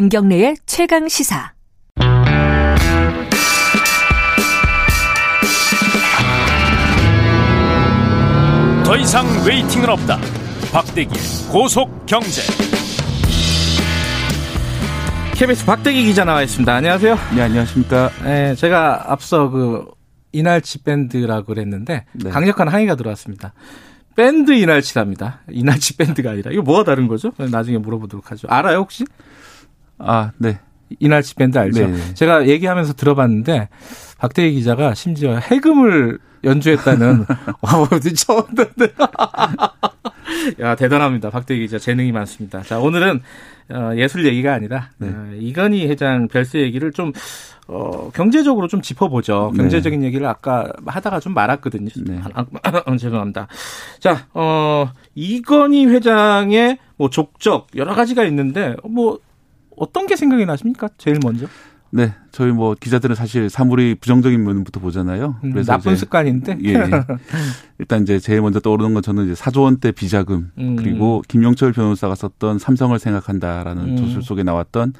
김경래의 최강 시사. 더 이상 웨이팅은 없다. 박대기의 고속 경제. KBS 박대기 기자 나와 있습니다. 안녕하세요. 네, 안녕하십니까. 네, 제가 앞서 그 이날치 밴드라고 그랬는데 네. 강력한 항의가 들어왔습니다. 밴드 이날치랍니다. 이날치 밴드가 아니라 이거 뭐가 다른 거죠? 나중에 물어보도록 하죠. 알아요 혹시? 아, 네. 이날치 밴드 알죠? 네. 제가 얘기하면서 들어봤는데 박대기 기자가 심지어 해금을 연주했다는 와 처음 듣는데 야 대단합니다 박대기 기자 재능이 많습니다. 자 오늘은 어, 예술 얘기가 아니라 네. 어, 이건희 회장 별세 얘기를 좀 어, 경제적으로 좀 짚어보죠. 네. 경제적인 얘기를 아까 하다가 좀 말았거든요. 네. 아, 아, 죄송합니다. 자, 어, 이건희 회장의 뭐 족적 여러 가지가 있는데 뭐 어떤 게 생각이 나십니까? 제일 먼저. 네. 저희 뭐 기자들은 사실 사물이 부정적인 면부터 보잖아요. 음, 그래서 나쁜 이제 습관인데. 예, 예. 일단 이제 제일 먼저 떠오르는 건 저는 이제 4조 원대 비자금 음. 그리고 김용철 변호사가 썼던 삼성을 생각한다라는 음. 조술 속에 나왔던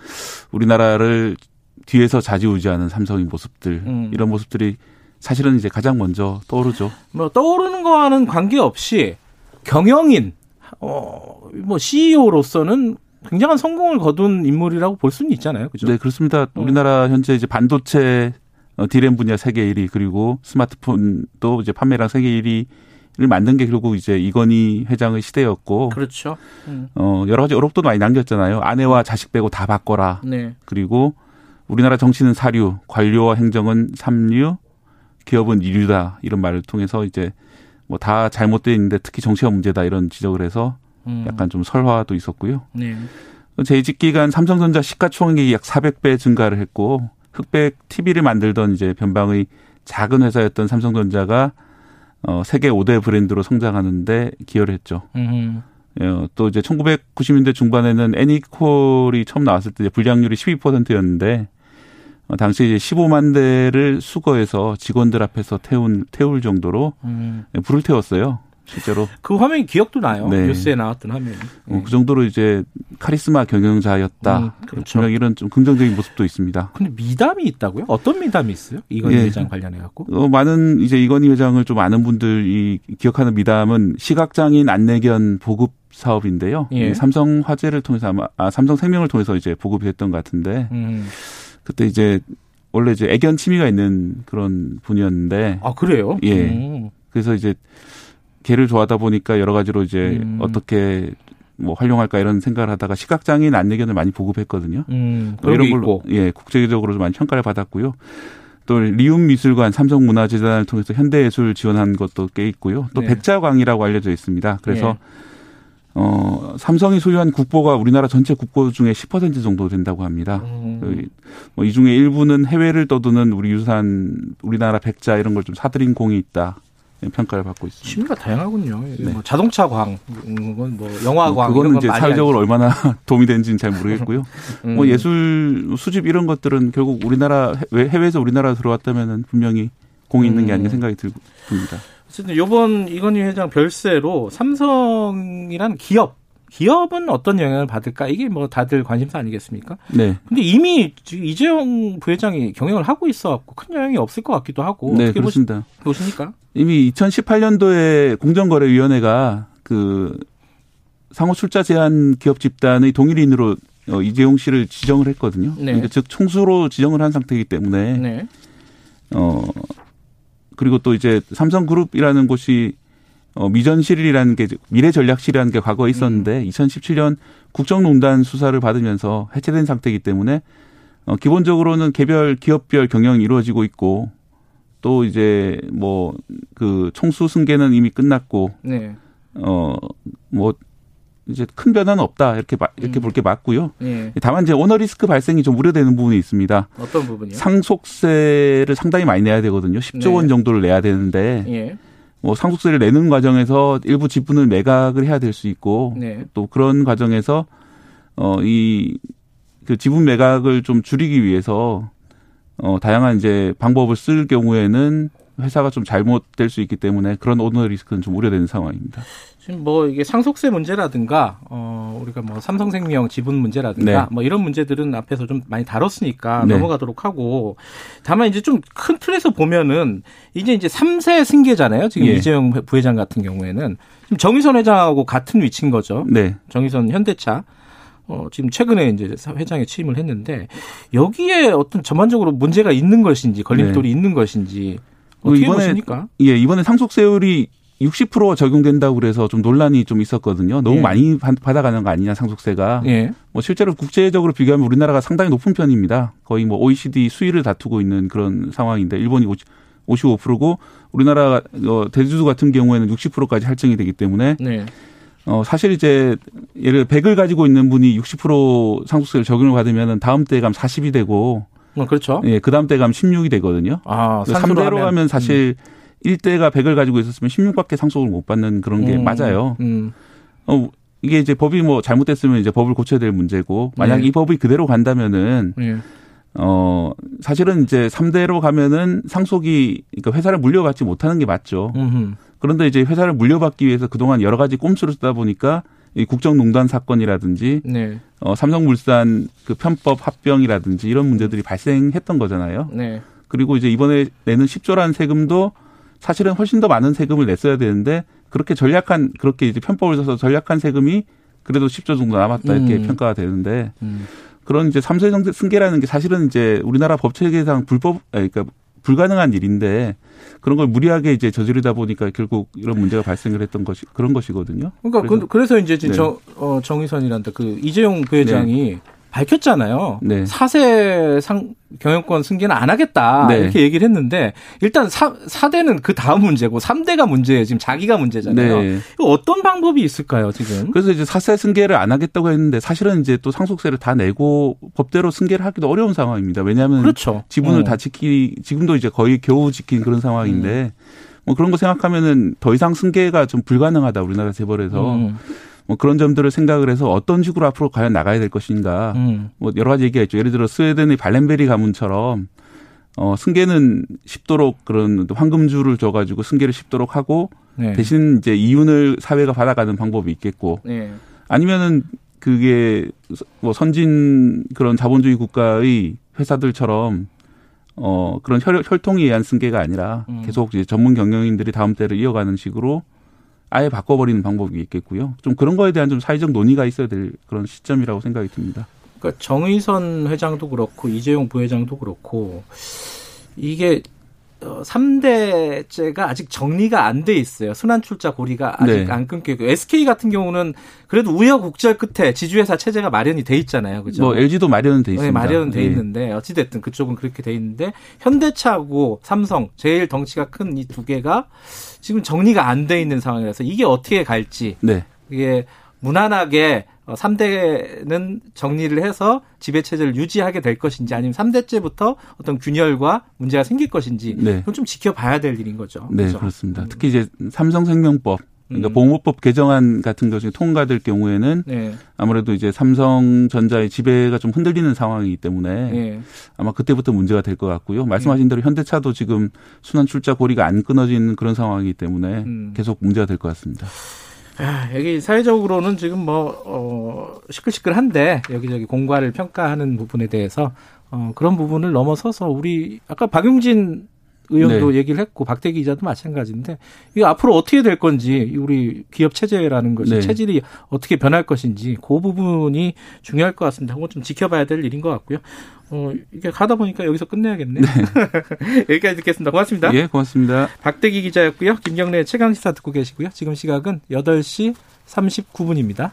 우리나라를 뒤에서 좌지우지하는 삼성의 모습들 음. 이런 모습들이 사실은 이제 가장 먼저 떠오르죠. 뭐 떠오르는 거와는 관계없이 경영인 어 뭐 CEO로서는 굉장한 성공을 거둔 인물이라고 볼 수는 있잖아요. 그죠? 네, 그렇습니다. 어. 우리나라 현재 이제 반도체 어, 디램 분야 세계 1위 그리고 스마트폰도 이제 판매량 세계 1위 를 만든 게 결국 이제 이건희 회장의 시대였고 그렇죠. 음. 어 여러 가지 어록도 많이 남겼잖아요. 아내와 자식 빼고 다 바꿔라. 네. 그리고 우리나라 정치는 사류, 관료와 행정은 삼류, 기업은 이류다 이런 말을 통해서 이제 뭐 다 잘못돼 있는데 특히 정치가 문제다 이런 지적을 해서 음. 약간 좀 설화도 있었고요. 네. 재직 기간 삼성전자 시가총액이 약 400배 증가를 했고 흑백 TV를 만들던 이제 변방의 작은 회사였던 삼성전자가 어 세계 5대 브랜드로 성장하는데 기여를 했죠. 음. 어, 또 이제 1990년대 중반에는 애니콜이 처음 나왔을 때 불량률이 12%였는데 어, 당시 이제 15만 대를 수거해서 직원들 앞에서 태운 태울 정도로 음. 불을 태웠어요. 실제로 그 화면이 기억도 나요. 네. 뉴스에 나왔던 화면이. 어, 그 정도로 이제 카리스마 경영자였다. 음, 그렇죠. 분명 이런 좀 긍정적인 모습도 있습니다. 근데 미담이 있다고요? 어떤 미담이 있어요? 이건희 예. 회장 관련해 갖고. 어, 많은 이제 이건희 회장을 좀 아는 분들이 기억하는 미담은 시각장애인 안내견 보급 사업인데요. 예. 이 삼성 화재를 통해서 아마 아, 삼성 생명을 통해서 이제 보급이 됐던 것 같은데 음. 그때 이제 원래 이제 애견 취미가 있는 그런 분이었는데 아 그래요? 예. 음. 그래서 이제 개를 좋아하다 보니까 여러 가지로 이제 음. 어떻게 뭐 활용할까 이런 생각을 하다가 시각장애인 안내견을 많이 보급했거든요. 음. 이런 걸로. 예 국제적으로 좀 많이 평가를 받았고요. 또 리움 미술관 삼성문화재단을 통해서 현대예술 지원한 것도 꽤 있고요. 또 네. 백자광이라고 알려져 있습니다. 그래서 예. 어 삼성이 소유한 국보가 우리나라 전체 국보 중에 10% 정도 된다고 합니다. 음. 뭐이 중에 일부는 해외를 떠도는 우리 유산 우리나라 백자 이런 걸 좀 사들인 공이 있다 평가를 받고 있습니다. 취미가 다양하군요. 네. 뭐 자동차 광, 뭐 영화 뭐광 그거는 이런 이제 사회적으로 얼마나 도움이 되는지는 잘 모르겠고요. 음. 뭐 예술 수집 이런 것들은 결국 우리나라 해- 해외에서 우리나라 들어왔다면은 분명히 공이 있는 게 음. 아닌가 생각이 들- 듭니다. 어쨌든 이번 이건희 회장 별세로 삼성이란 기업, 기업은 어떤 영향을 받을까? 이게 뭐 다들 관심사 아니겠습니까? 네. 근데 이미 지금 이재용 부회장이 경영을 하고 있어갖고 큰 영향이 없을 것 같기도 하고 네, 어떻게 보시, 그렇습니다. 보십니까? 이미 2018년도에 공정거래위원회가 그 상호 출자 제한 기업 집단의 동일인으로 어, 이재용 씨를 지정을 했거든요. 네. 그러니까 즉 총수로 지정을 한 상태이기 때문에 네. 어 그리고 또 이제 삼성그룹이라는 곳이 어 미전실이라는 게 미래전략실이라는 게 과거에 있었는데 2017년 국정농단 수사를 받으면서 해체된 상태이기 때문에 어 기본적으로는 개별 기업별 경영이 이루어지고 있고 또 이제 뭐 그 총수 승계는 이미 끝났고 네. 어뭐 이제 큰 변화는 없다 이렇게 마- 이렇게 음. 볼게 맞고요. 네. 다만 이제 오너 리스크 발생이 좀 우려되는 부분이 있습니다. 어떤 부분이요? 상속세를 상당히 많이 내야 되거든요. 10조 네. 원 정도를 내야 되는데 예. 뭐 상속세를 내는 과정에서 일부 지분을 매각을 해야 될 수 있고 네. 또 그런 과정에서 어이 그 지분 매각을 좀 줄이기 위해서 어 다양한 이제 방법을 쓸 경우에는 회사가 좀 잘못될 수 있기 때문에 그런 오너 리스크는 좀 우려되는 상황입니다. 지금 뭐 이게 상속세 문제라든가 어 우리가 뭐 삼성생명 지분 문제라든가 네. 뭐 이런 문제들은 앞에서 좀 많이 다뤘으니까 네. 넘어가도록 하고 다만 이제 좀 큰 틀에서 보면은 이제 이제 3세 승계잖아요. 지금 예. 이재용 부회장 같은 경우에는 지금 정의선 회장하고 같은 위치인 거죠. 네. 정의선 현대차 어, 지금 최근에 이제 회장에 취임을 했는데 여기에 어떤 전반적으로 문제가 있는 것인지 걸림돌이 있는 것인지 어떻게 네. 이번에 보십니까? 예, 이번에 상속세율이 60% 적용된다고 그래서 좀 논란이 좀 있었거든요. 너무 예. 많이 받- 받아가는 거 아니냐 상속세가. 예. 뭐 실제로 국제적으로 비교하면 우리나라가 상당히 높은 편입니다. 거의 뭐 OECD 수위를 다투고 있는 그런 상황인데 일본이 55%고 우리나라 어, 대주주 같은 경우에는 60%까지 할증이 되기 때문에 네. 어 사실 이제 예를 100을 가지고 있는 분이 60% 상속세를 적용을 받으면은 다음 때 가면 40이 되고 뭐 그렇죠. 예, 그 다음 때 가면 16이 되거든요. 아, 그 산수로 3대로 하면 사실 일 1대가 100을 가지고 있었으면 16밖에 상속을 못 받는 그런 게 음, 맞아요. 음. 어, 이게 이제 법이 뭐 잘못됐으면 이제 법을 고쳐야 될 문제고 만약 네. 이 법이 그대로 간다면은 예. 어 사실은 이제 3대로 가면은 상속이 그러니까 회사를 물려받지 못하는 게 맞죠. 음흠. 그런데 이제 회사를 물려받기 위해서 그동안 여러 가지 꼼수를 쓰다 보니까 이 국정농단 사건이라든지 네. 어 삼성물산 그 편법 합병이라든지 이런 문제들이 발생했던 거잖아요. 네. 그리고 이제 이번에 내는 10조라는 세금도 사실은 훨씬 더 많은 세금을 냈어야 되는데 그렇게 전략한 그렇게 이제 편법을 써서 전략한 세금이 그래도 10조 정도 남았다 이렇게 음. 평가가 되는데 음. 그런 이제 삼세 승계라는 게 사실은 이제 우리나라 법 체계상 불법 그러니까 불가능한 일인데 그런 걸 무리하게 이제 저지르다 보니까 결국 이런 문제가 발생을 했던 것이 그런 것이거든요. 그러니까 그래서- 그, 그래서 이제 네. 정, 어, 정의선이란다 그 이재용 부회장이 밝혔잖아요. 네. 사세 상 경영권 승계는 안 하겠다 네. 이렇게 얘기를 했는데 일단 사, 4대는 그 다음 문제고 3대가 문제예요. 지금 자기가 문제잖아요. 네. 어떤 방법이 있을까요, 지금? 그래서 이제 사세 승계를 안 하겠다고 했는데 사실은 이제 또 상속세를 다 내고 법대로 승계를 하기도 어려운 상황입니다. 왜냐하면 그렇죠. 지분을 어. 다 지키 지금도 이제 거의 겨우 지킨 그런 상황인데 뭐 그런 거 생각하면은 더 이상 승계가 좀 불가능하다 우리나라 재벌에서 음, 뭐 그런 점들을 생각을 해서 어떤 식으로 앞으로 과연 나가야 될 것인가 음. 뭐 여러 가지 얘기가 있죠. 예를 들어 스웨덴의 발렌베리 가문처럼 어 승계는 쉽도록 그런 황금줄을 줘가지고 승계를 쉽도록 하고 네. 대신 이제 이윤을 사회가 받아가는 방법이 있겠고 네. 아니면은 그게 뭐 선진 그런 자본주의 국가의 회사들처럼 어 그런 혈, 혈통에 의한 승계가 아니라 음. 계속 이제 전문 경영인들이 다음 때를 이어가는 식으로 아예 바꿔버리는 방법이 있겠고요. 좀 그런 거에 대한 좀 사회적 논의가 있어야 될 그런 시점이라고 생각이 듭니다. 그러니까 정의선 회장도 그렇고 이재용 부회장도 그렇고 이게 어, 3대째가 아직 정리가 안 돼 있어요. 순환 출자 고리가 아직 네. 안 끊겨 있고 SK 같은 경우는 그래도 우여곡절 끝에 지주회사 체제가 마련이 돼 있잖아요. 그죠? 뭐 LG도 마련은 돼 있습니다. 네, 마련은 돼 예. 있는데 어찌 됐든 그쪽은 그렇게 돼 있는데 현대차하고 삼성 제일 덩치가 큰 이 두 개가 지금 정리가 안 돼 있는 상황이라서 이게 어떻게 갈지 네. 이게 무난하게 어, 3대는 정리를 해서 지배 체제를 유지하게 될 것인지 아니면 3대째부터 어떤 균열과 문제가 생길 것인지 네. 그건 좀 지켜봐야 될 일인 거죠. 네, 그죠? 그렇습니다. 특히 이제 삼성생명법 그러니까 음. 보호법 개정안 같은 것이 통과될 경우에는 네. 아무래도 이제 삼성전자의 지배가 좀 흔들리는 상황이기 때문에 네. 아마 그때부터 문제가 될 것 같고요. 말씀하신 대로 현대차도 지금 순환 출자 고리가 안 끊어지는 그런 상황이기 때문에 음. 계속 문제가 될 것 같습니다. 아, 여기 사회적으로는 지금 뭐, 어, 시끌시끌한데, 여기저기 공과를 평가하는 부분에 대해서, 어, 그런 부분을 넘어서서 우리, 아까 박용진 의원도 네. 얘기를 했고, 박대기 기자도 마찬가지인데, 이거 앞으로 어떻게 될 건지, 우리 기업 체제라는 것이, 네. 체질이 어떻게 변할 것인지, 그 부분이 중요할 것 같습니다. 그건 좀 지켜봐야 될 일인 것 같고요. 어, 이게 가다 보니까 여기서 끝내야겠네요. 여기까지 듣겠습니다. 고맙습니다. 예, 고맙습니다. 박대기 기자였고요. 김경래 최강 시사 듣고 계시고요. 지금 시각은 8시 39분입니다.